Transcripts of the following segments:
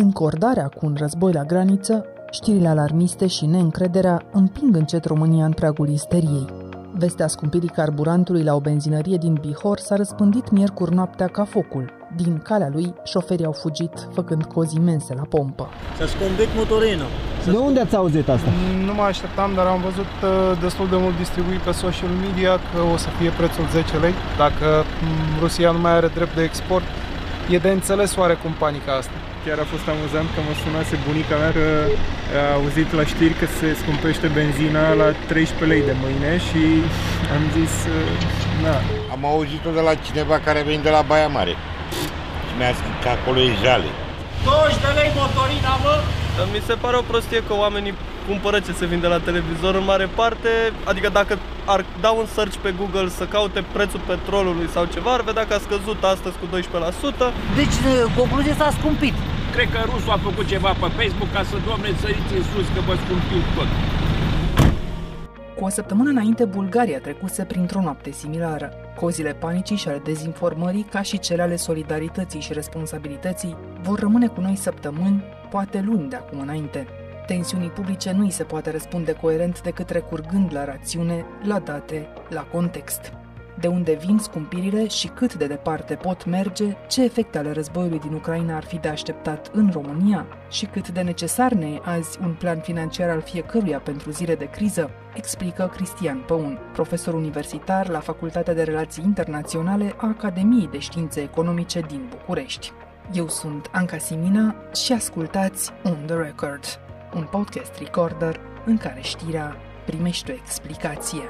Încordarea cu un război la graniță, știrile alarmiste și neîncrederea împing încet România în pragul isteriei. Vestea scumpirii carburantului la o benzinărie din Bihor s-a răspândit miercuri noaptea ca focul. Din calea lui, șoferii au fugit, făcând cozi imense la pompă. Să scombit motorina. De unde ați auzit asta? Nu mă așteptam, dar am văzut uh, destul de mult distribuit pe social media că o să fie prețul 10 lei. Dacă mm, Rusia nu mai are drept de export, e de înțeles oarecum panica asta. Chiar a fost amuzant că mă sunase bunica mea că a auzit la știri că se scumpește benzina la 13 lei de mâine și am zis, na. Am auzit-o de la cineva care vine de la Baia Mare și mi-a zis că acolo e jale. 20 de lei motorina, mă! Mi se pare o prostie că oamenii cumpără ce se vinde la televizor în mare parte, adică dacă ar da un search pe Google să caute prețul petrolului sau ceva, ar vedea că a scăzut astăzi cu 12%. Deci, concluzia s-a scumpit. Cred că rusul a făcut ceva pe Facebook ca să, doamne, săriți în sus, că vă scumpiu tot. Cu o săptămână înainte, Bulgaria trecuse printr-o noapte similară. Cozile panicii și ale dezinformării, ca și cele ale solidarității și responsabilității, vor rămâne cu noi săptămâni, poate luni de acum înainte. Tensiunii publice nu îi se poate răspunde coerent decât recurgând la rațiune, la date, la context de unde vin scumpirile și cât de departe pot merge, ce efecte ale războiului din Ucraina ar fi de așteptat în România și cât de necesar ne e azi un plan financiar al fiecăruia pentru zile de criză, explică Cristian Păun, profesor universitar la Facultatea de Relații Internaționale a Academiei de Științe Economice din București. Eu sunt Anca Simina și ascultați On The Record, un podcast recorder în care știrea primește o explicație.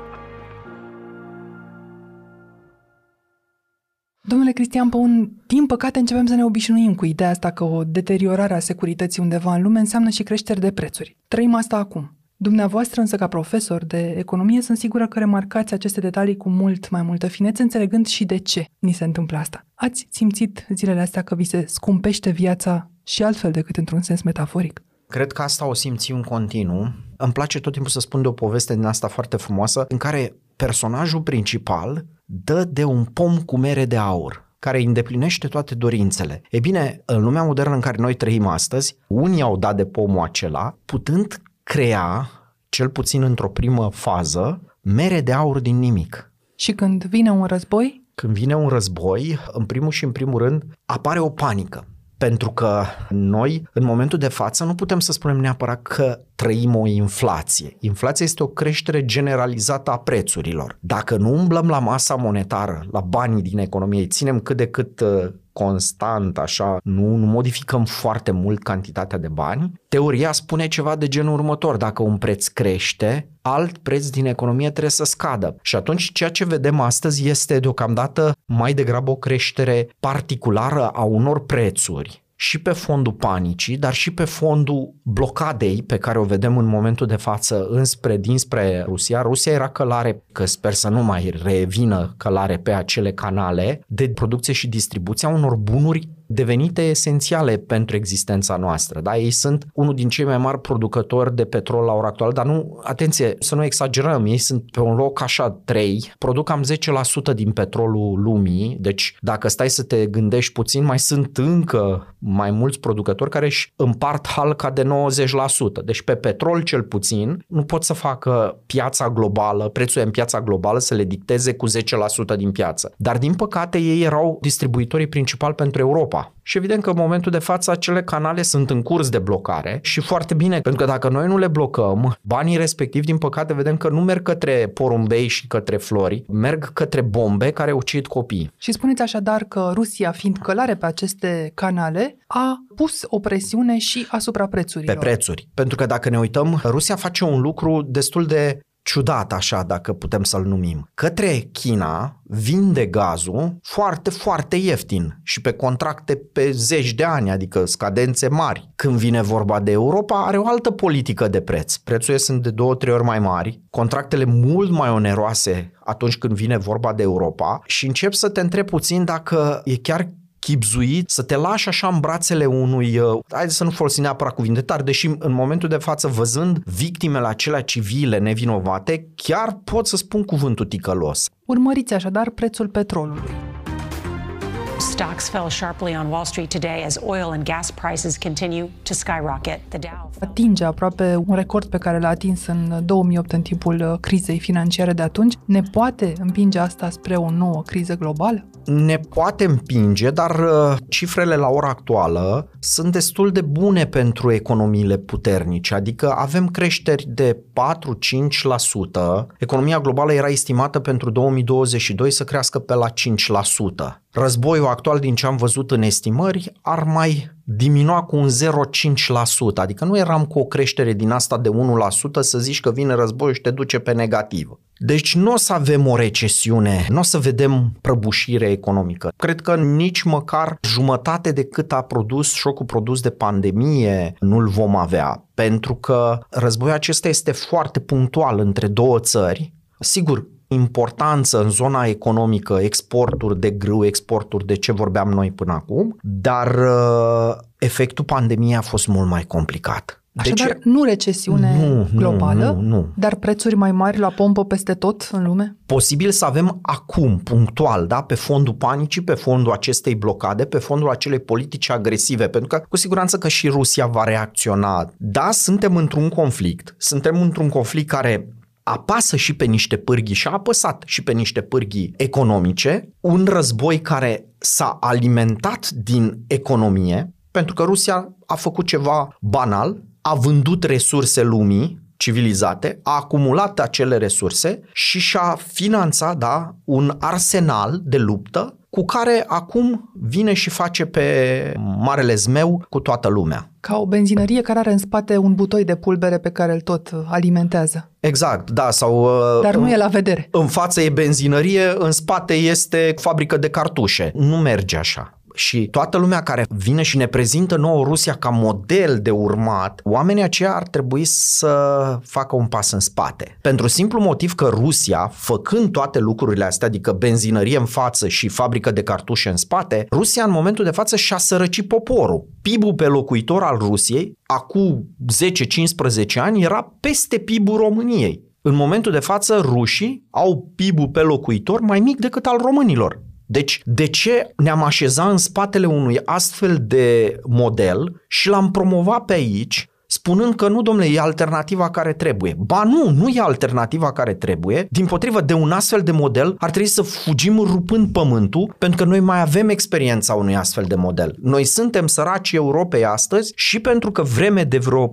Domnule Cristian Păun, din păcate începem să ne obișnuim cu ideea asta că o deteriorare a securității undeva în lume înseamnă și creșteri de prețuri. Trăim asta acum. Dumneavoastră însă ca profesor de economie sunt sigură că remarcați aceste detalii cu mult mai multă finețe, înțelegând și de ce ni se întâmplă asta. Ați simțit zilele astea că vi se scumpește viața și altfel decât într-un sens metaforic? Cred că asta o simți în continuu. Îmi place tot timpul să spun de o poveste din asta foarte frumoasă, în care personajul principal dă de un pom cu mere de aur care îndeplinește toate dorințele. E bine, în lumea modernă în care noi trăim astăzi, unii au dat de pomul acela, putând crea, cel puțin într-o primă fază, mere de aur din nimic. Și când vine un război? Când vine un război, în primul și în primul rând, apare o panică. Pentru că noi, în momentul de față, nu putem să spunem neapărat că trăim o inflație. Inflația este o creștere generalizată a prețurilor. Dacă nu umblăm la masa monetară, la banii din economie, ținem cât de cât uh, constant, așa, nu, nu modificăm foarte mult cantitatea de bani, teoria spune ceva de genul următor. Dacă un preț crește, alt preț din economie trebuie să scadă. Și atunci ceea ce vedem astăzi este deocamdată mai degrabă o creștere particulară a unor prețuri și pe fondul panicii, dar și pe fondul blocadei pe care o vedem în momentul de față înspre, dinspre Rusia. Rusia era călare, că sper să nu mai revină călare pe acele canale de producție și distribuție a unor bunuri devenite esențiale pentru existența noastră. Da? Ei sunt unul din cei mai mari producători de petrol la ora actuală, dar nu, atenție, să nu exagerăm, ei sunt pe un loc așa 3, produc cam 10% din petrolul lumii, deci dacă stai să te gândești puțin, mai sunt încă mai mulți producători care își împart halca de 90%. Deci pe petrol cel puțin nu pot să facă piața globală, prețul în piața globală să le dicteze cu 10% din piață. Dar din păcate ei erau distribuitorii principali pentru Europa Europa. Și evident că în momentul de față acele canale sunt în curs de blocare și foarte bine, pentru că dacă noi nu le blocăm, banii respectivi, din păcate, vedem că nu merg către porumbei și către flori, merg către bombe care ucid copii. Și spuneți așadar că Rusia, fiind călare pe aceste canale, a pus o presiune și asupra prețurilor. Pe prețuri. Pentru că dacă ne uităm, Rusia face un lucru destul de ciudat așa, dacă putem să-l numim. Către China vinde gazul foarte, foarte ieftin și pe contracte pe zeci de ani, adică scadențe mari. Când vine vorba de Europa, are o altă politică de preț. Prețurile sunt de două, trei ori mai mari, contractele mult mai oneroase atunci când vine vorba de Europa și încep să te întreb puțin dacă e chiar chipzuit, să te lași așa în brațele unui, uh, hai să nu folosim neapărat cuvinte tari, deși în momentul de față, văzând victimele acelea civile nevinovate, chiar pot să spun cuvântul ticălos. Urmăriți așadar prețul petrolului. Stocks fell sharply on Wall Street today as oil and gas prices continue to skyrocket. The Dow atinge aproape un record pe care l-a atins în 2008 în timpul uh, crizei financiare de atunci. Ne poate împinge asta spre o nouă criză globală? Ne poate împinge, dar uh, cifrele la ora actuală sunt destul de bune pentru economiile puternice, adică avem creșteri de 4-5%. Economia globală era estimată pentru 2022 să crească pe la 5%. Războiul actual, din ce am văzut în estimări, ar mai diminua cu un 0,5%, adică nu eram cu o creștere din asta de 1% să zici că vine războiul și te duce pe negativ. Deci nu o să avem o recesiune, nu o să vedem prăbușire economică. Cred că nici măcar jumătate de cât a produs șocul produs de pandemie nu-l vom avea, pentru că războiul acesta este foarte punctual între două țări. Sigur, importanță în zona economică, exporturi de grâu, exporturi de ce vorbeam noi până acum, dar uh, efectul pandemiei a fost mult mai complicat. Așadar, deci, nu recesiune nu, globală, nu, nu. dar prețuri mai mari la pompă peste tot în lume? Posibil să avem acum, punctual, da, pe fondul panicii, pe fondul acestei blocade, pe fondul acelei politici agresive, pentru că cu siguranță că și Rusia va reacționa. Da, suntem într-un conflict, suntem într-un conflict care apasă și pe niște pârghii și a apăsat și pe niște pârghii economice, un război care s-a alimentat din economie, pentru că Rusia a făcut ceva banal, a vândut resurse lumii civilizate, a acumulat acele resurse și și-a finanțat da, un arsenal de luptă cu care acum vine și face pe marele zmeu cu toată lumea. Ca o benzinărie care are în spate un butoi de pulbere pe care îl tot alimentează. Exact, da, sau... Uh, Dar nu e la vedere. În față e benzinărie, în spate este fabrică de cartușe. Nu merge așa și toată lumea care vine și ne prezintă nouă Rusia ca model de urmat, oamenii aceia ar trebui să facă un pas în spate. Pentru simplu motiv că Rusia, făcând toate lucrurile astea, adică benzinărie în față și fabrică de cartușe în spate, Rusia în momentul de față și-a sărăcit poporul. PIB-ul pe locuitor al Rusiei, acum 10-15 ani, era peste PIB-ul României. În momentul de față, rușii au PIB-ul pe locuitor mai mic decât al românilor. Deci, de ce ne-am așezat în spatele unui astfel de model și l-am promovat pe aici, spunând că nu, domnule, e alternativa care trebuie. Ba nu, nu e alternativa care trebuie. Din potrivă, de un astfel de model ar trebui să fugim rupând pământul, pentru că noi mai avem experiența unui astfel de model. Noi suntem săraci Europei astăzi și pentru că vreme de vreo 40-50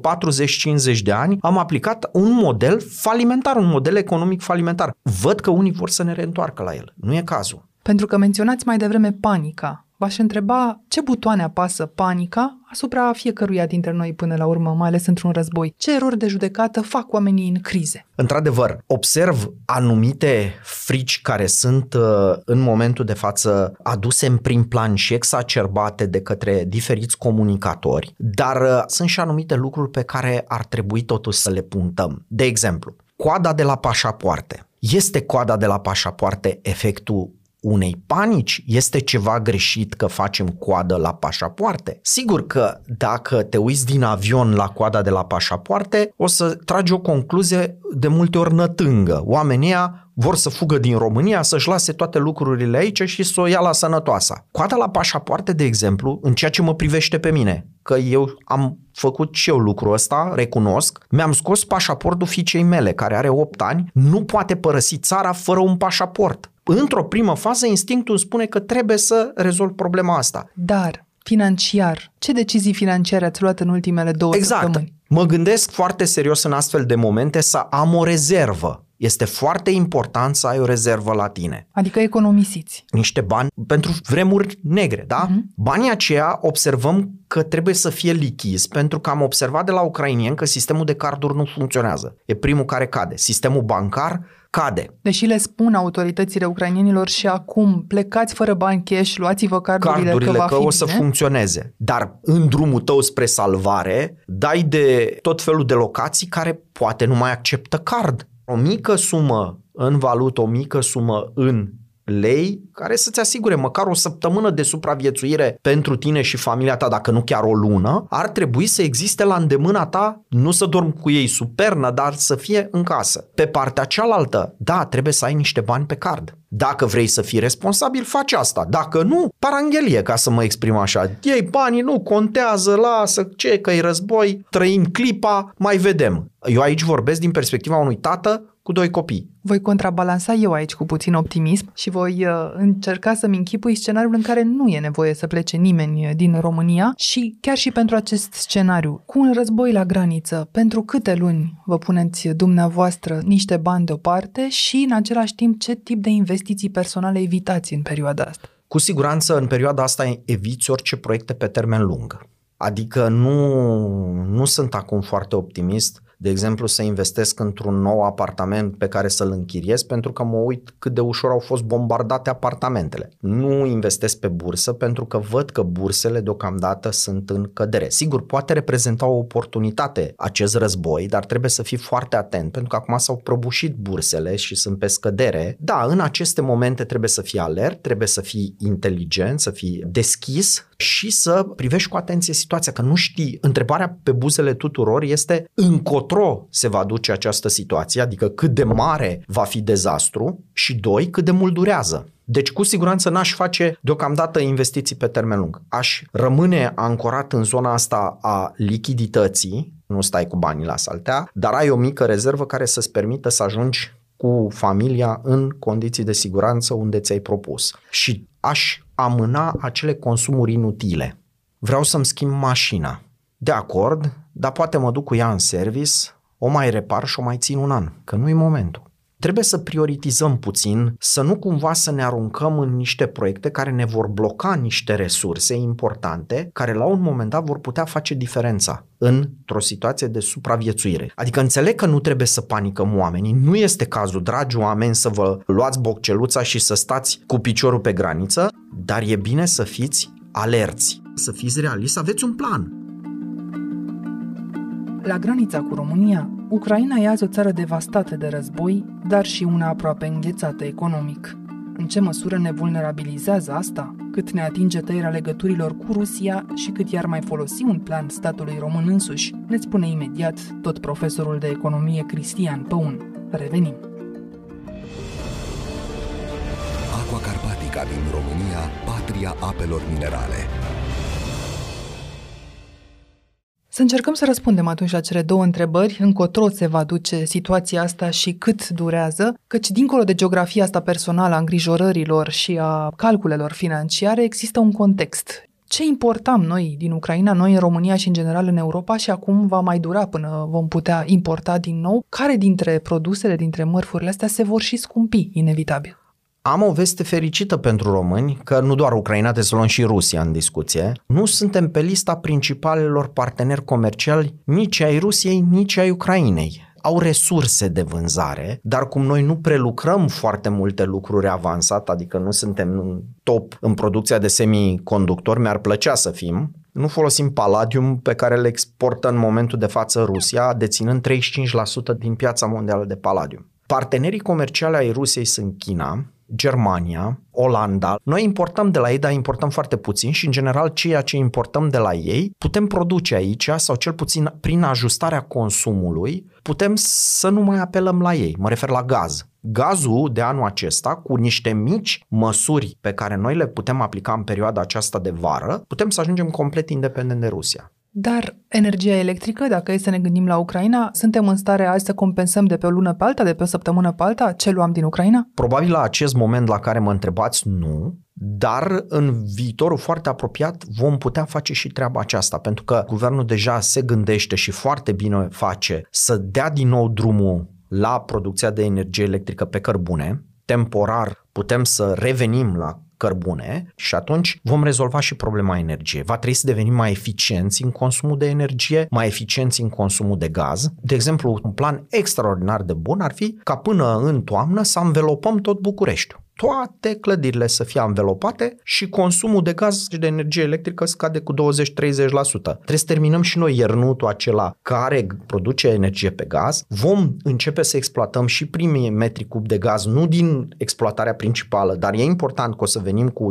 de ani am aplicat un model falimentar, un model economic falimentar. Văd că unii vor să ne reîntoarcă la el. Nu e cazul. Pentru că menționați mai devreme panica. V-aș întreba ce butoane apasă panica asupra fiecăruia dintre noi până la urmă, mai ales într-un război. Ce erori de judecată fac oamenii în crize? Într-adevăr, observ anumite frici care sunt uh, în momentul de față aduse în prim plan și exacerbate de către diferiți comunicatori, dar uh, sunt și anumite lucruri pe care ar trebui totuși să le punctăm. De exemplu, coada de la pașapoarte. Este coada de la pașapoarte efectul unei panici? Este ceva greșit că facem coadă la pașapoarte? Sigur că dacă te uiți din avion la coada de la pașapoarte, o să tragi o concluzie de multe ori nătângă. Oamenii vor să fugă din România, să-și lase toate lucrurile aici și să o ia la sănătoasa. Coada la pașapoarte, de exemplu, în ceea ce mă privește pe mine, că eu am făcut și eu lucrul ăsta, recunosc, mi-am scos pașaportul fiicei mele, care are 8 ani, nu poate părăsi țara fără un pașaport într-o primă fază, instinctul spune că trebuie să rezolv problema asta. Dar, financiar, ce decizii financiare ați luat în ultimele două exact. săptămâni? Mă gândesc foarte serios în astfel de momente să am o rezervă. Este foarte important să ai o rezervă la tine. Adică economisiți. Niște bani pentru vremuri negre, da? Uh-huh. Banii aceia observăm că trebuie să fie lichizi, pentru că am observat de la ucrainieni că sistemul de carduri nu funcționează. E primul care cade. Sistemul bancar cade. Deși le spun autoritățile ucrainienilor și acum plecați fără bani cash, luați-vă cardurile, cardurile că, va că fi o să bine. funcționeze. Dar în drumul tău spre salvare, dai de tot felul de locații care poate nu mai acceptă card. O mică sumă în valută, o mică sumă în lei care să-ți asigure măcar o săptămână de supraviețuire pentru tine și familia ta, dacă nu chiar o lună, ar trebui să existe la îndemâna ta, nu să dormi cu ei sub pernă, dar să fie în casă. Pe partea cealaltă, da, trebuie să ai niște bani pe card. Dacă vrei să fii responsabil, faci asta. Dacă nu, paranghelie, ca să mă exprim așa. Ei banii, nu contează, lasă, ce, că e război, trăim clipa, mai vedem. Eu aici vorbesc din perspectiva unui tată cu doi copii. Voi contrabalansa eu aici cu puțin optimism și voi uh, încerca să-mi închipui scenariul în care nu e nevoie să plece nimeni uh, din România și chiar și pentru acest scenariu, cu un război la graniță, pentru câte luni vă puneți dumneavoastră niște bani deoparte și în același timp ce tip de investiții personale evitați în perioada asta? Cu siguranță în perioada asta eviți orice proiecte pe termen lung. Adică nu, nu sunt acum foarte optimist de exemplu, să investesc într-un nou apartament pe care să-l închiriez pentru că mă uit cât de ușor au fost bombardate apartamentele. Nu investesc pe bursă pentru că văd că bursele deocamdată sunt în cădere. Sigur, poate reprezenta o oportunitate acest război, dar trebuie să fii foarte atent pentru că acum s-au prăbușit bursele și sunt pe scădere. Da, în aceste momente trebuie să fii alert, trebuie să fii inteligent, să fii deschis și să privești cu atenție situația, că nu știi. Întrebarea pe buzele tuturor este încotro se va duce această situație, adică cât de mare va fi dezastru și doi, cât de mult durează. Deci cu siguranță n-aș face deocamdată investiții pe termen lung. Aș rămâne ancorat în zona asta a lichidității, nu stai cu banii la saltea, dar ai o mică rezervă care să-ți permită să ajungi cu familia în condiții de siguranță unde ți-ai propus. Și aș amâna acele consumuri inutile. Vreau să-mi schimb mașina. De acord, dar poate mă duc cu ea în service, o mai repar și o mai țin un an, că nu e momentul. Trebuie să prioritizăm puțin, să nu cumva să ne aruncăm în niște proiecte care ne vor bloca niște resurse importante, care la un moment dat vor putea face diferența într-o situație de supraviețuire. Adică înțeleg că nu trebuie să panicăm oamenii, nu este cazul, dragi oameni, să vă luați bocceluța și să stați cu piciorul pe graniță, dar e bine să fiți alerți, să fiți realiști, să aveți un plan. La granița cu România, Ucraina e azi o țară devastată de război, dar și una aproape înghețată economic. În ce măsură ne vulnerabilizează asta? Cât ne atinge tăierea legăturilor cu Rusia și cât iar mai folosi un plan statului român însuși, ne spune imediat tot profesorul de economie Cristian Păun. Revenim. Aqua Carpatica din România, patria apelor minerale. Să încercăm să răspundem atunci la cele două întrebări, încotro se va duce situația asta și cât durează, căci dincolo de geografia asta personală a îngrijorărilor și a calculelor financiare, există un context. Ce importam noi din Ucraina, noi în România și în general în Europa și acum va mai dura până vom putea importa din nou? Care dintre produsele, dintre mărfurile astea se vor și scumpi, inevitabil? Am o veste fericită pentru români, că nu doar Ucraina, trebuie să luăm și Rusia în discuție. Nu suntem pe lista principalelor parteneri comerciali nici ai Rusiei, nici ai Ucrainei au resurse de vânzare, dar cum noi nu prelucrăm foarte multe lucruri avansate, adică nu suntem în top în producția de semiconductori, mi-ar plăcea să fim, nu folosim palladium pe care le exportă în momentul de față Rusia, deținând 35% din piața mondială de palladium. Partenerii comerciali ai Rusiei sunt China, Germania, Olanda. Noi importăm de la ei, dar importăm foarte puțin și, în general, ceea ce importăm de la ei putem produce aici sau cel puțin prin ajustarea consumului putem să nu mai apelăm la ei. Mă refer la gaz. Gazul de anul acesta, cu niște mici măsuri pe care noi le putem aplica în perioada aceasta de vară, putem să ajungem complet independent de Rusia. Dar energia electrică, dacă e să ne gândim la Ucraina, suntem în stare azi să compensăm de pe o lună pe alta, de pe o săptămână pe alta, ce luam din Ucraina? Probabil la acest moment la care mă întrebați, nu, dar în viitorul foarte apropiat vom putea face și treaba aceasta, pentru că guvernul deja se gândește și foarte bine face să dea din nou drumul la producția de energie electrică pe cărbune. Temporar putem să revenim la cărbune și atunci vom rezolva și problema energiei. Va trebui să devenim mai eficienți în consumul de energie, mai eficienți în consumul de gaz. De exemplu, un plan extraordinar de bun ar fi ca până în toamnă să învelopăm tot Bucureștiul. Toate clădirile să fie învelopate și consumul de gaz și de energie electrică scade cu 20-30%. Trebuie să terminăm și noi iernutul acela care produce energie pe gaz. Vom începe să exploatăm și primii metri cub de gaz, nu din exploatarea principală, dar e important că o să venim cu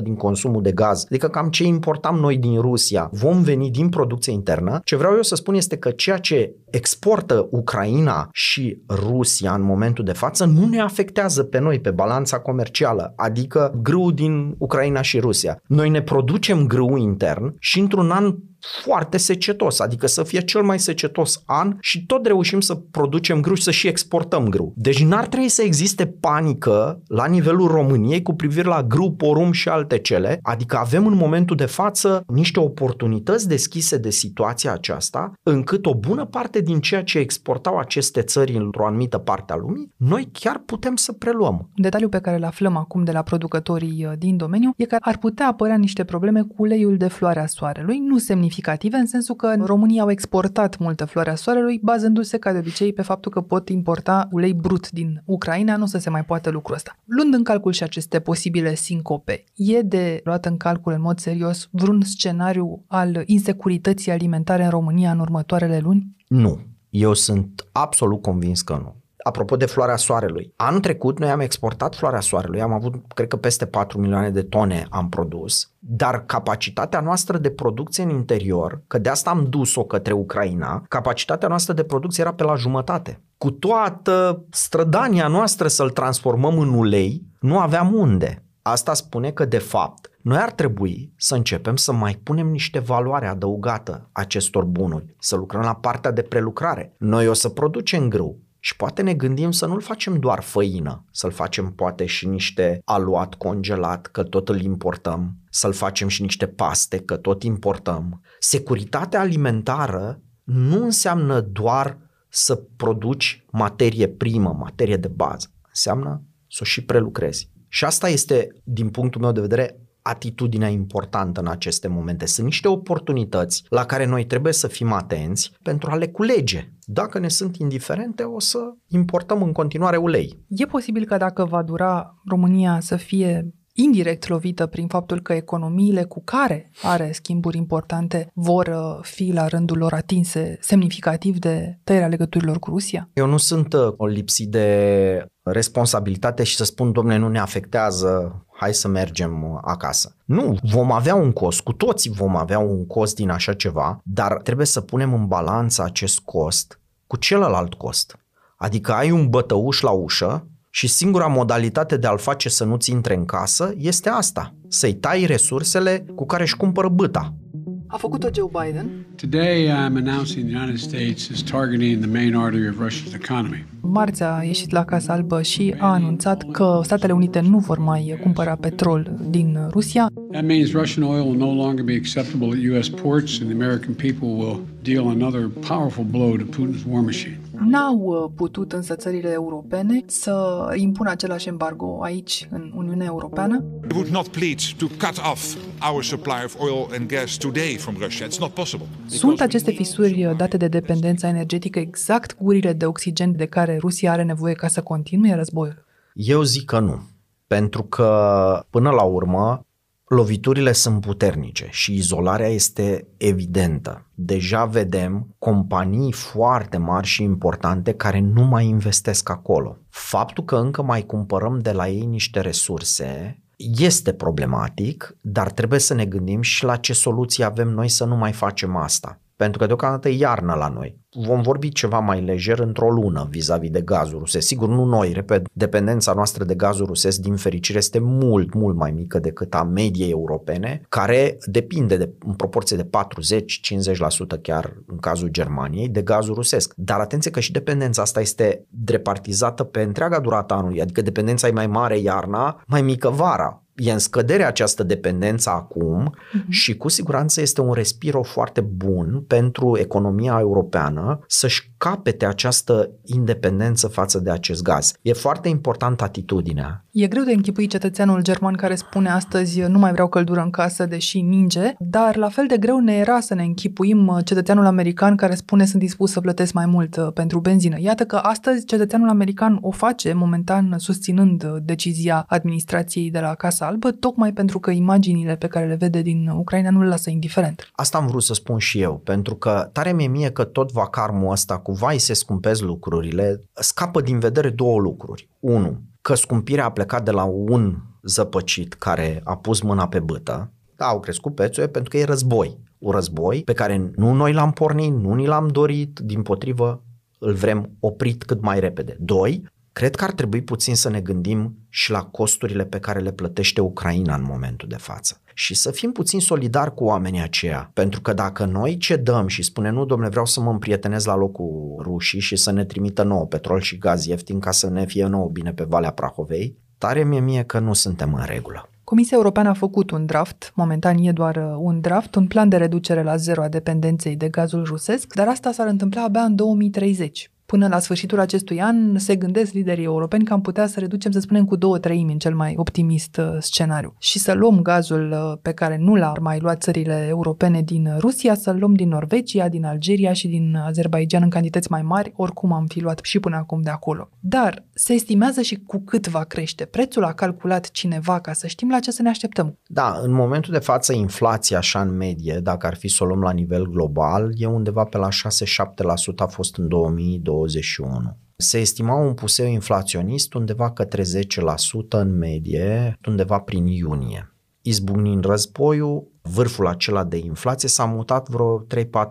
10% din consumul de gaz, adică cam ce importam noi din Rusia, vom veni din producție internă. Ce vreau eu să spun este că ceea ce exportă Ucraina și Rusia în momentul de față nu ne afectează pe noi, pe balanța comercială, adică grâu din Ucraina și Rusia. Noi ne producem grâu intern și într-un an foarte secetos, adică să fie cel mai secetos an și tot reușim să producem grâu și să și exportăm grâu. Deci n-ar trebui să existe panică la nivelul României cu privire la grâu, porum și alte cele, adică avem în momentul de față niște oportunități deschise de situația aceasta, încât o bună parte din ceea ce exportau aceste țări într-o anumită parte a lumii, noi chiar putem să preluăm. Un detaliu pe care îl aflăm acum de la producătorii uh, din domeniu e că ar putea apărea niște probleme cu uleiul de floare a soarelui, nu semnifică semnificative, în sensul că România au exportat multă floarea soarelui, bazându-se ca de obicei pe faptul că pot importa ulei brut din Ucraina, nu să se mai poată lucrul ăsta. Luând în calcul și aceste posibile sincope, e de luat în calcul în mod serios vreun scenariu al insecurității alimentare în România în următoarele luni? Nu. Eu sunt absolut convins că nu apropo de floarea soarelui. Anul trecut noi am exportat floarea soarelui, am avut, cred că peste 4 milioane de tone am produs, dar capacitatea noastră de producție în interior, că de asta am dus-o către Ucraina, capacitatea noastră de producție era pe la jumătate. Cu toată strădania noastră să-l transformăm în ulei, nu aveam unde. Asta spune că, de fapt, noi ar trebui să începem să mai punem niște valoare adăugată acestor bunuri, să lucrăm la partea de prelucrare. Noi o să producem grâu, și poate ne gândim să nu-l facem doar făină, să-l facem poate și niște aluat congelat, că tot îl importăm, să-l facem și niște paste, că tot importăm. Securitatea alimentară nu înseamnă doar să produci materie primă, materie de bază. Înseamnă să o și prelucrezi. Și asta este, din punctul meu de vedere, atitudinea importantă în aceste momente. Sunt niște oportunități la care noi trebuie să fim atenți pentru a le culege. Dacă ne sunt indiferente, o să importăm în continuare ulei. E posibil că dacă va dura România să fie indirect lovită prin faptul că economiile cu care are schimburi importante vor uh, fi la rândul lor atinse semnificativ de tăierea legăturilor cu Rusia? Eu nu sunt uh, o lipsit de responsabilitate și să spun, domnule, nu ne afectează, hai să mergem uh, acasă. Nu, vom avea un cost, cu toții vom avea un cost din așa ceva, dar trebuie să punem în balanță acest cost cu celălalt cost. Adică ai un bătăuș la ușă și singura modalitate de a-l face să nu-ți intre în casă este asta, să-i tai resursele cu care își cumpără băta. A făcut-o Joe Biden. Today I'm announcing the United States is targeting the main artery of Russia's economy. Marți a ieșit la Casa Albă și a anunțat că Statele Unite nu vor mai cumpăra petrol din Rusia. That means Russian oil will no longer be acceptable at US ports and the American people will deal another powerful blow to Putin's war machine. N-au uh, putut însă țările europene să impună același embargo aici, în Uniunea Europeană. We would not plead to cut off our supply of oil and gas today from Russia. It's not possible. Sunt aceste fisuri date de dependența energetică exact gurile de oxigen de care Rusia are nevoie ca să continue războiul? Eu zic că nu. Pentru că, până la urmă, loviturile sunt puternice și izolarea este evidentă. Deja vedem companii foarte mari și importante care nu mai investesc acolo. Faptul că încă mai cumpărăm de la ei niște resurse este problematic, dar trebuie să ne gândim și la ce soluții avem noi să nu mai facem asta. Pentru că deocamdată e iarnă la noi vom vorbi ceva mai lejer într-o lună vis-a-vis de gazul rusesc. Sigur, nu noi, repet, dependența noastră de gazul rusesc, din fericire, este mult, mult mai mică decât a mediei europene, care depinde de, în proporție de 40-50% chiar în cazul Germaniei, de gazul rusesc. Dar atenție că și dependența asta este repartizată pe întreaga durată anului, adică dependența e mai mare iarna, mai mică vara. E în scădere această dependență acum Mhm. uh-huh. și cu siguranță este un respiro foarte bun pentru economia europeană să-și capete această independență față de acest gaz. E foarte importantă atitudinea. E greu de închipui cetățeanul german care spune astăzi nu mai vreau căldură în casă, deși ninge, dar la fel de greu ne era să ne închipuim uh, cetățeanul american care spune sunt dispus să plătesc mai mult uh, pentru benzină. Iată că astăzi cetățeanul american o face, momentan susținând uh, decizia administrației de la Casa Albă, tocmai pentru că imaginile pe care le vede din Ucraina nu le lasă indiferent. Asta am vrut să spun și eu, pentru că tare mi-e mie că tot vacarmul ăsta cu vai se scumpesc lucrurile, scapă din vedere două lucruri. Unu, că scumpirea a plecat de la un zăpăcit care a pus mâna pe bâtă, da, au crescut prețurile pentru că e război. Un război pe care nu noi l-am pornit, nu ni l-am dorit, din potrivă îl vrem oprit cât mai repede. Doi, cred că ar trebui puțin să ne gândim și la costurile pe care le plătește Ucraina în momentul de față. Și să fim puțin solidari cu oamenii aceia. Pentru că dacă noi cedăm și spunem, nu, domnule, vreau să mă împrietenez la locul rușii și să ne trimită nouă petrol și gaz ieftin ca să ne fie nouă bine pe Valea Prahovei, tare mie mie că nu suntem în regulă. Comisia Europeană a făcut un draft, momentan e doar uh, un draft, un plan de reducere la zero a dependenței de gazul rusesc, dar asta s-ar întâmpla abia în 2030. Până la sfârșitul acestui an se gândesc liderii europeni că am putea să reducem, să spunem, cu două treimi în cel mai optimist uh, scenariu și să luăm gazul uh, pe care nu l-ar mai lua țările europene din Rusia, să-l luăm din Norvegia, din Algeria și din Azerbaijan în cantități mai mari, oricum am fi luat și până acum de acolo. Dar se estimează și cu cât va crește. Prețul a calculat cineva ca să știm la ce să ne așteptăm. Da, în momentul de față inflația așa în medie, dacă ar fi să o luăm la nivel global, e undeva pe la 6-7% a fost în 2021. Se estima un puseu inflaționist undeva către 10% în medie, undeva prin iunie. Izbucnind războiul, vârful acela de inflație s-a mutat vreo 3-4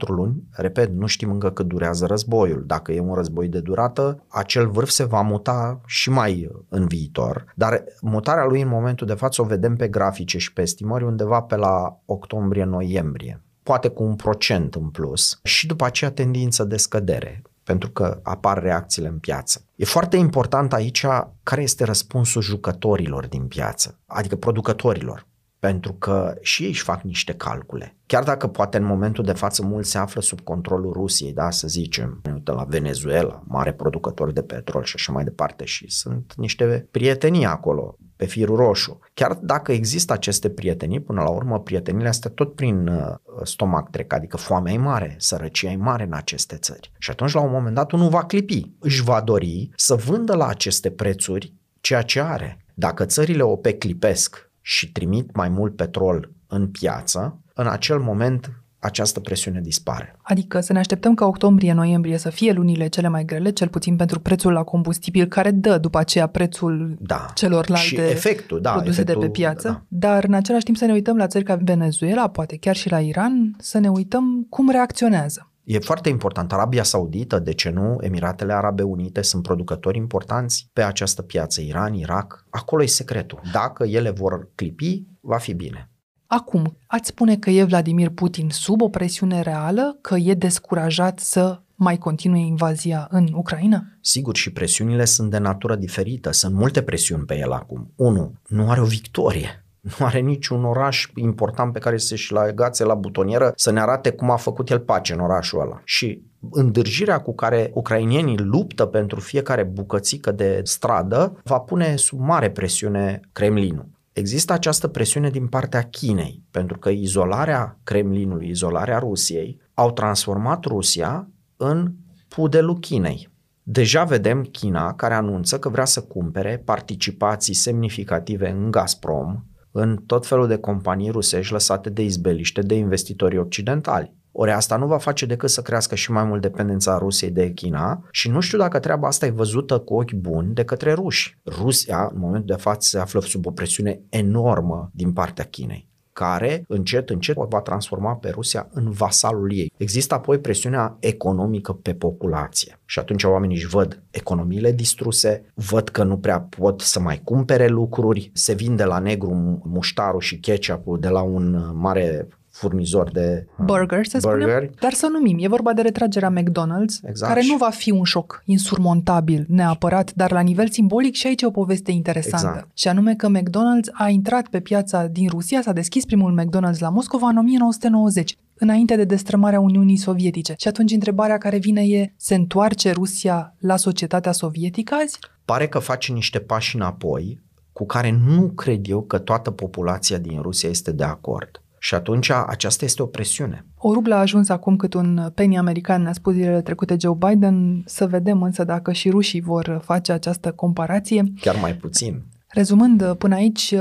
luni. Repet, nu știm încă cât durează războiul. Dacă e un război de durată, acel vârf se va muta și mai în viitor. Dar mutarea lui în momentul de față o vedem pe grafice și pe estimări undeva pe la octombrie-noiembrie. Poate cu un procent în plus și după aceea tendință de scădere pentru că apar reacțiile în piață. E foarte important aici care este răspunsul jucătorilor din piață, adică producătorilor, pentru că și ei își fac niște calcule. Chiar dacă poate în momentul de față mulți se află sub controlul Rusiei, da, să zicem, ne uităm la Venezuela, mare producător de petrol și așa mai departe și sunt niște prietenii acolo pe firul roșu. Chiar dacă există aceste prietenii, până la urmă prietenile astea tot prin uh, stomac trec, adică foamea e mare, sărăcia e mare în aceste țări. Și atunci la un moment dat unul va clipi, își va dori să vândă la aceste prețuri ceea ce are. Dacă țările OPEC clipesc și trimit mai mult petrol în piață, în acel moment această presiune dispare. Adică să ne așteptăm ca octombrie-noiembrie să fie lunile cele mai grele, cel puțin pentru prețul la combustibil, care dă după aceea prețul da. celorlalte și efectul, da, produse efectul, de pe piață. Da. Dar în același timp să ne uităm la țări ca Venezuela, poate chiar și la Iran, să ne uităm cum reacționează. E foarte important. Arabia Saudită, de ce nu? Emiratele Arabe Unite sunt producători importanți pe această piață. Iran, Irak, acolo e secretul. Dacă ele vor clipi, va fi bine. Acum, ați spune că e Vladimir Putin sub o presiune reală, că e descurajat să mai continue invazia în Ucraina? Sigur, și presiunile sunt de natură diferită. Sunt multe presiuni pe el acum. Unu, nu are o victorie. Nu are niciun oraș important pe care să-și legațe la butonieră să ne arate cum a făcut el pace în orașul ăla. Și îndârjirea cu care ucrainienii luptă pentru fiecare bucățică de stradă va pune sub mare presiune Kremlinul. Există această presiune din partea Chinei, pentru că izolarea Kremlinului, izolarea Rusiei, au transformat Rusia în pudelul Chinei. Deja vedem China care anunță că vrea să cumpere participații semnificative în Gazprom, în tot felul de companii rusești lăsate de izbeliște de investitorii occidentali. Ori asta nu va face decât să crească și mai mult dependența Rusiei de China și nu știu dacă treaba asta e văzută cu ochi buni de către ruși. Rusia, în momentul de față, se află sub o presiune enormă din partea Chinei care încet, încet va transforma pe Rusia în vasalul ei. Există apoi presiunea economică pe populație și atunci oamenii își văd economiile distruse, văd că nu prea pot să mai cumpere lucruri, se vinde la negru muștarul și ketchup de la un mare furnizor de uh, burger, să spunem, burgeri. dar să numim, e vorba de retragerea McDonald's, Exact. care nu va fi un șoc insurmontabil neapărat, dar la nivel simbolic și aici e o poveste interesantă. Exact. Și anume că McDonald's a intrat pe piața din Rusia, s-a deschis primul McDonald's la Moscova în 1990 înainte de destrămarea Uniunii Sovietice. Și atunci întrebarea care vine e, se întoarce Rusia la societatea sovietică azi? Pare că face niște pași înapoi cu care nu cred eu că toată populația din Rusia este de acord. Și atunci aceasta este o presiune. O rublă a ajuns acum cât un penny american, ne-a spus zilele trecute Joe Biden, să vedem însă dacă și rușii vor face această comparație. Chiar mai puțin. Rezumând până aici,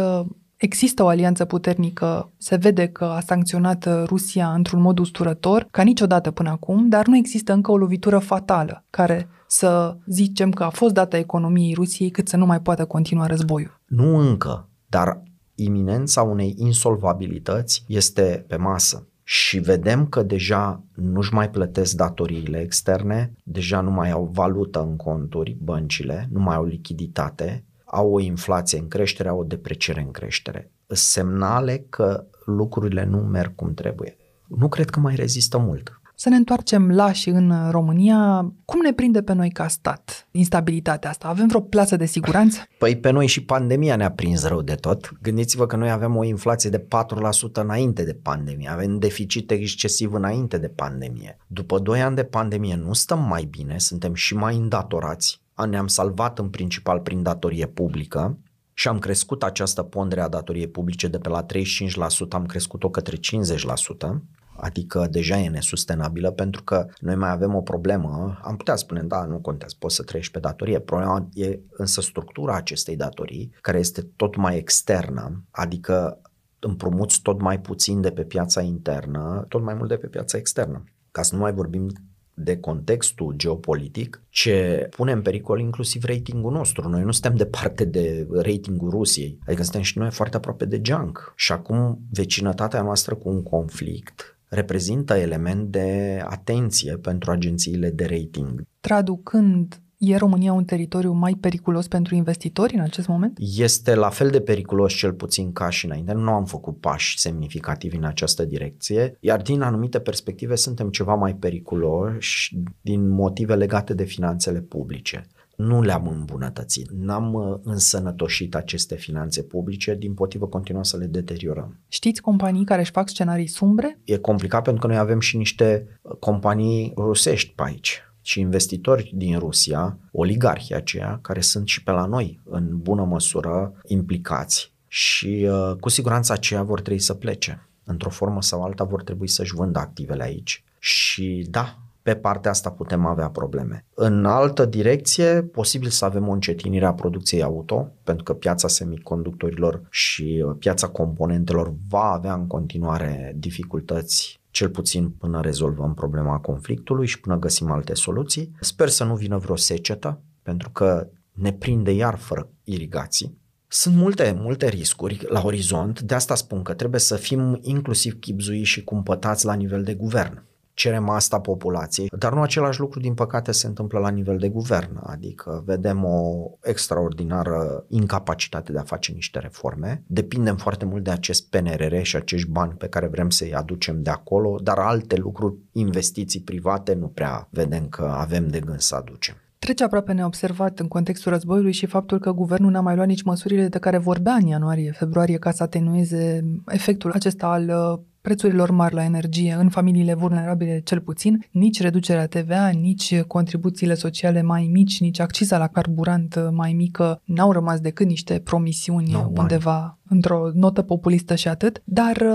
Există o alianță puternică, se vede că a sancționat Rusia într-un mod usturător, ca niciodată până acum, dar nu există încă o lovitură fatală care să zicem că a fost dată economiei Rusiei cât să nu mai poată continua războiul. Nu încă, dar iminența unei insolvabilități este pe masă. Și vedem că deja nu-și mai plătesc datoriile externe, deja nu mai au valută în conturi băncile, nu mai au lichiditate, au o inflație în creștere, au o depreciere în creștere. Semnale că lucrurile nu merg cum trebuie. Nu cred că mai rezistă mult. Să ne întoarcem la și în România. Cum ne prinde pe noi ca stat instabilitatea asta? Avem vreo plasă de siguranță? Păi pe noi și pandemia ne-a prins rău de tot. Gândiți-vă că noi aveam o inflație de 4% înainte de pandemie, avem deficit excesiv înainte de pandemie. După 2 ani de pandemie nu stăm mai bine, suntem și mai îndatorați. Ne-am salvat în principal prin datorie publică, și am crescut această pondere a datoriei publice de pe la 35%, am crescut-o către 50%, adică deja e nesustenabilă pentru că noi mai avem o problemă, am putea spune, da, nu contează, poți să trăiești pe datorie, problema e însă structura acestei datorii, care este tot mai externă, adică împrumuți tot mai puțin de pe piața internă, tot mai mult de pe piața externă. Ca să nu mai vorbim de contextul geopolitic ce pune în pericol inclusiv ratingul nostru. Noi nu suntem departe de ratingul Rusiei, adică suntem și noi foarte aproape de junk. Și acum vecinătatea noastră cu un conflict reprezintă element de atenție pentru agențiile de rating. Traducând E România un teritoriu mai periculos pentru investitori în acest moment? Este la fel de periculos cel puțin ca și înainte. Nu am făcut pași semnificativi în această direcție, iar din anumite perspective suntem ceva mai periculoși din motive legate de finanțele publice nu le-am îmbunătățit, n-am uh, însănătoșit aceste finanțe publice, din potrivă continuăm să le deteriorăm. Știți companii care își fac scenarii sumbre? E complicat pentru că noi avem și niște companii rusești pe aici și investitori din Rusia, oligarhii aceia, care sunt și pe la noi în bună măsură implicați și uh, cu siguranță aceia vor trebui să plece. Într-o formă sau alta vor trebui să-și vândă activele aici. Și da, pe partea asta putem avea probleme. În altă direcție, posibil să avem o încetinire a producției auto, pentru că piața semiconductorilor și uh, piața componentelor va avea în continuare dificultăți cel puțin până rezolvăm problema conflictului și până găsim alte soluții. Sper să nu vină vreo secetă, pentru că ne prinde iar fără irigații. Sunt multe, multe riscuri la orizont, de asta spun că trebuie să fim inclusiv chipzui și cumpătați la nivel de guvern cerem asta populației, dar nu același lucru din păcate se întâmplă la nivel de guvern, adică vedem o extraordinară incapacitate de a face niște reforme, depindem foarte mult de acest PNRR și acești bani pe care vrem să-i aducem de acolo, dar alte lucruri, investiții private, nu prea vedem că avem de gând să aducem. Trece aproape neobservat în contextul războiului și faptul că guvernul n-a mai luat nici măsurile de care vorbea în ianuarie-februarie ca să atenueze efectul acesta al prețurilor mari la energie în familiile vulnerabile cel puțin, nici reducerea TVA, nici contribuțiile sociale mai mici, nici acciza la carburant mai mică n-au rămas decât niște promisiuni no, undeva într-o notă populistă și atât, dar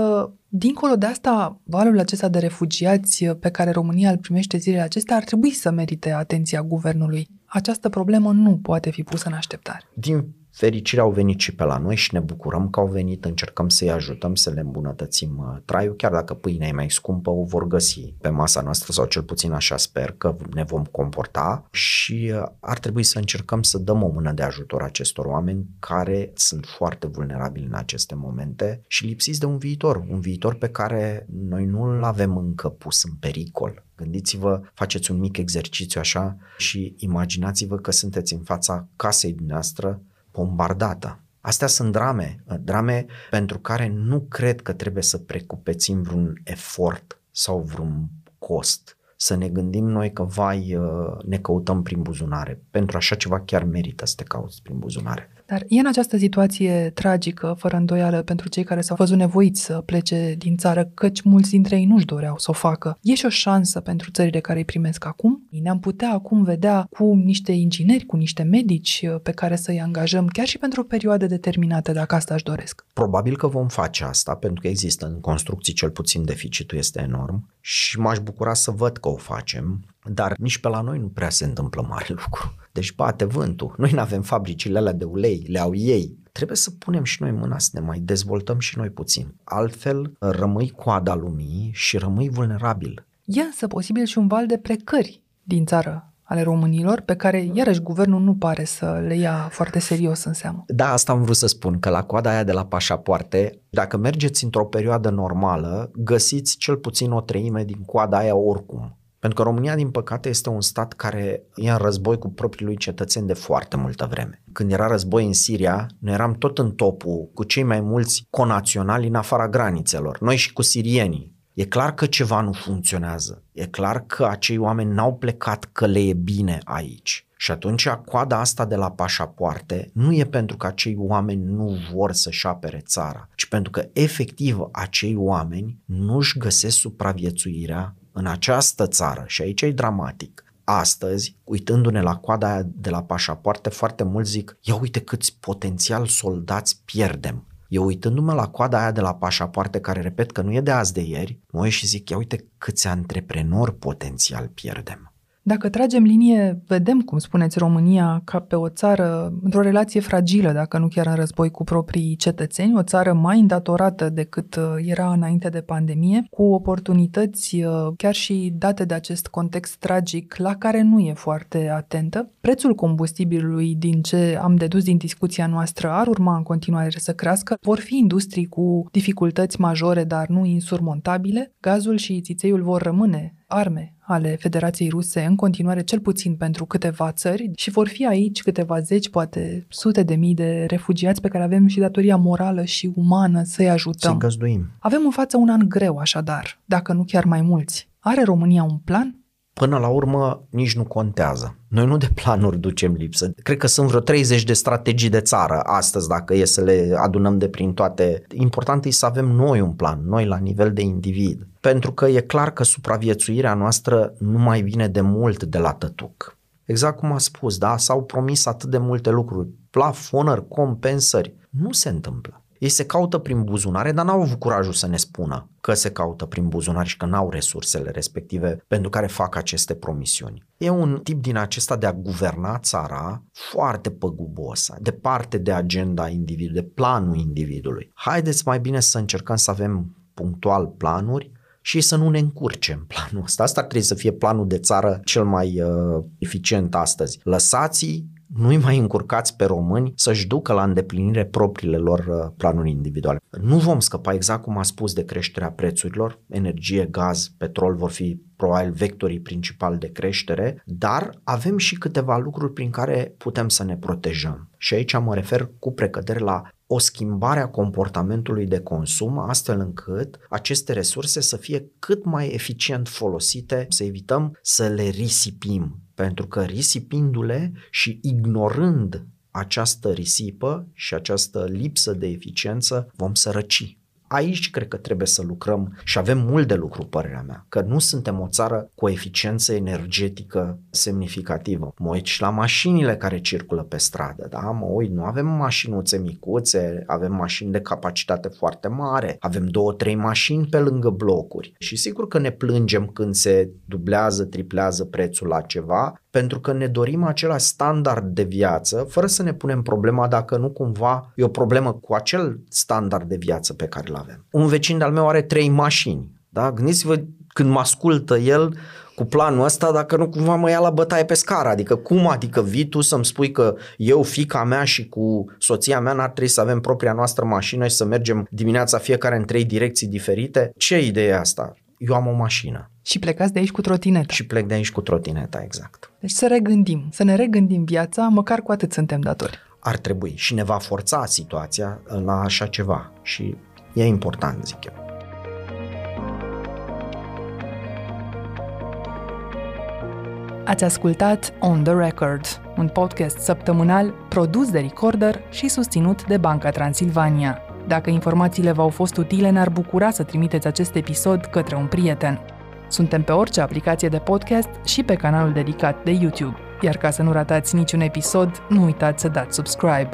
Dincolo de asta, valul acesta de refugiați pe care România îl primește zilele acestea ar trebui să merite atenția guvernului. Această problemă nu poate fi pusă în așteptare. Din fericire au venit și pe la noi și ne bucurăm că au venit, încercăm să-i ajutăm să le îmbunătățim uh, traiul, chiar dacă pâinea e mai scumpă, o vor găsi pe masa noastră sau cel puțin așa sper că ne vom comporta și uh, ar trebui să încercăm să dăm o mână de ajutor acestor oameni care sunt foarte vulnerabili în aceste momente și lipsiți de un viitor, un viitor pe care noi nu-l avem încă pus în pericol. Gândiți-vă, faceți un mic exercițiu așa și imaginați-vă că sunteți în fața casei dumneavoastră bombardată. Astea sunt drame, drame pentru care nu cred că trebuie să precupețim vreun efort sau vreun cost să ne gândim noi că, vai, uh, ne căutăm prin buzunare. Pentru așa ceva chiar merită să te cauți prin buzunare. Dar e în această situație tragică, fără îndoială, pentru cei care s-au văzut nevoiți să plece din țară, căci mulți dintre ei nu-și doreau să o facă. E și o șansă pentru țările care îi primesc acum? Ne-am putea acum vedea cu niște ingineri, cu niște medici uh, pe care să-i angajăm, chiar și pentru o perioadă determinată, dacă asta își doresc. Probabil că vom face asta, pentru că există în construcții cel puțin deficitul este enorm și m-aș bucura să văd că o facem, dar nici pe la noi nu prea se întâmplă mare lucru. Deci bate vântul. Noi nu avem fabricile alea de ulei, le au ei. Trebuie să punem și noi mâna să ne mai dezvoltăm și noi puțin. Altfel rămâi coada lumii și rămâi vulnerabil. E însă posibil și un val de plecări din țară ale românilor, pe care, iarăși, guvernul nu pare să le ia foarte serios în seamă. Da, asta am vrut să spun, că la coada aia de la pașapoarte, dacă mergeți într-o perioadă normală, găsiți cel puțin o treime din coada aia oricum. Pentru că România, din păcate, este un stat care e în război cu proprii lui cetățeni de foarte multă vreme. Când era război în Siria, noi eram tot în topul cu cei mai mulți conaționali în afara granițelor, noi și cu sirienii. E clar că ceva nu funcționează. E clar că acei oameni n-au plecat că le e bine aici. Și atunci coada asta de la pașapoarte nu e pentru că acei oameni nu vor să-și apere țara, ci pentru că efectiv acei oameni nu-și găsesc supraviețuirea în această țară, și aici e dramatic, astăzi, uitându-ne la coada aia de la pașapoarte, foarte mulți zic, ia uite câți potențial soldați pierdem. Eu uitându-mă la coada aia de la pașapoarte, care repet că nu e de azi de ieri, mă și zic, ia uite câți antreprenori potențial pierdem. Dacă tragem linie, vedem, cum spuneți, România ca pe o țară într-o relație fragilă, dacă nu chiar în război cu proprii cetățeni, o țară mai îndatorată decât uh, era înainte de pandemie, cu oportunități uh, chiar și date de acest context tragic la care nu e foarte atentă. Prețul combustibilului, din ce am dedus din discuția noastră, ar urma în continuare să crească. Vor fi industrii cu dificultăți majore, dar nu insurmontabile. Gazul și țițeiul vor rămâne arme ale Federației Ruse în continuare cel puțin pentru câteva țări și vor fi aici câteva zeci, poate sute de mii de refugiați pe care avem și datoria morală și umană să-i ajutăm. Să găzduim. Avem în față un an greu așadar, dacă nu chiar mai mulți. Are România un plan? Până la urmă nici nu contează. Noi nu de planuri ducem lipsă. Cred că sunt vreo 30 de strategii de țară astăzi, dacă e să le adunăm de prin toate. Important e să avem noi un plan, noi la nivel de individ. Pentru că e clar că supraviețuirea noastră nu mai vine de mult de la tătuc. Exact cum a spus, da, s-au promis atât de multe lucruri, plafonări, compensări. Nu se întâmplă. Ei se caută prin buzunare, dar n-au avut curajul să ne spună că se caută prin buzunare și că n-au resursele respective pentru care fac aceste promisiuni. E un tip din acesta de a guverna țara foarte păgubos, departe de agenda individului, de planul individului. Haideți mai bine să încercăm să avem punctual planuri și să nu ne încurcem planul ăsta. Asta ar trebui să fie planul de țară cel mai uh, eficient astăzi. Lăsați nu-i mai încurcați pe români să-și ducă la îndeplinire propriile lor uh, planuri individuale. Nu vom scăpa exact cum a spus de creșterea prețurilor, energie, gaz, petrol vor fi probabil vectorii principali de creștere, dar avem și câteva lucruri prin care putem să ne protejăm. Și aici mă refer cu precădere la o schimbare a comportamentului de consum, astfel încât aceste resurse să fie cât mai eficient folosite, să evităm să le risipim, pentru că risipindu-le și ignorând această risipă și această lipsă de eficiență, vom sărăci aici cred că trebuie să lucrăm și avem mult de lucru, părerea mea, că nu suntem o țară cu o eficiență energetică semnificativă. Mă uit și la mașinile care circulă pe stradă, da? Mă uit, nu avem mașinuțe micuțe, avem mașini de capacitate foarte mare, avem două, trei mașini pe lângă blocuri și sigur că ne plângem când se dublează, triplează prețul la ceva, pentru că ne dorim același standard de viață, fără să ne punem problema dacă nu cumva e o problemă cu acel standard de viață pe care îl avem. Un vecin de-al meu are trei mașini. Da? Gândiți-vă când mă ascultă el cu planul ăsta, dacă nu cumva mă ia la bătaie pe scară. Adică cum adică vii tu să-mi spui că eu, fica mea și cu soția mea n-ar trebui să avem propria noastră mașină și să mergem dimineața fiecare în trei direcții diferite? Ce idee e asta? Eu am o mașină. Și plecați de aici cu trotineta. Și plec de aici cu trotineta, exact. Deci să regândim, să ne regândim viața, măcar cu atât suntem datori. ar trebui și ne va forța situația la așa ceva și e important, zic eu. Ați ascultat On The Record, un podcast săptămânal produs de Recorder și susținut de Banca Transilvania. Dacă informațiile v-au fost utile, ne-ar bucura să trimiteți acest episod către un prieten. Suntem pe orice aplicație de podcast și pe canalul dedicat de YouTube. Iar ca să nu ratați niciun episod, nu uitați să dați subscribe.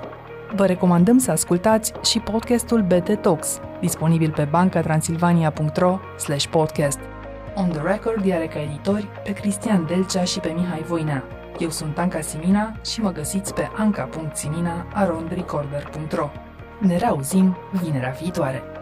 Vă recomandăm să ascultați și podcastul BT Talks, disponibil pe bancatransilvania.ro podcast. On the Record are ca editori pe Cristian Delcea și pe Mihai Voinea. Eu sunt Anca Simina și mă găsiți pe anca.simina.arondrecorder.ro Ne reauzim vinerea viitoare!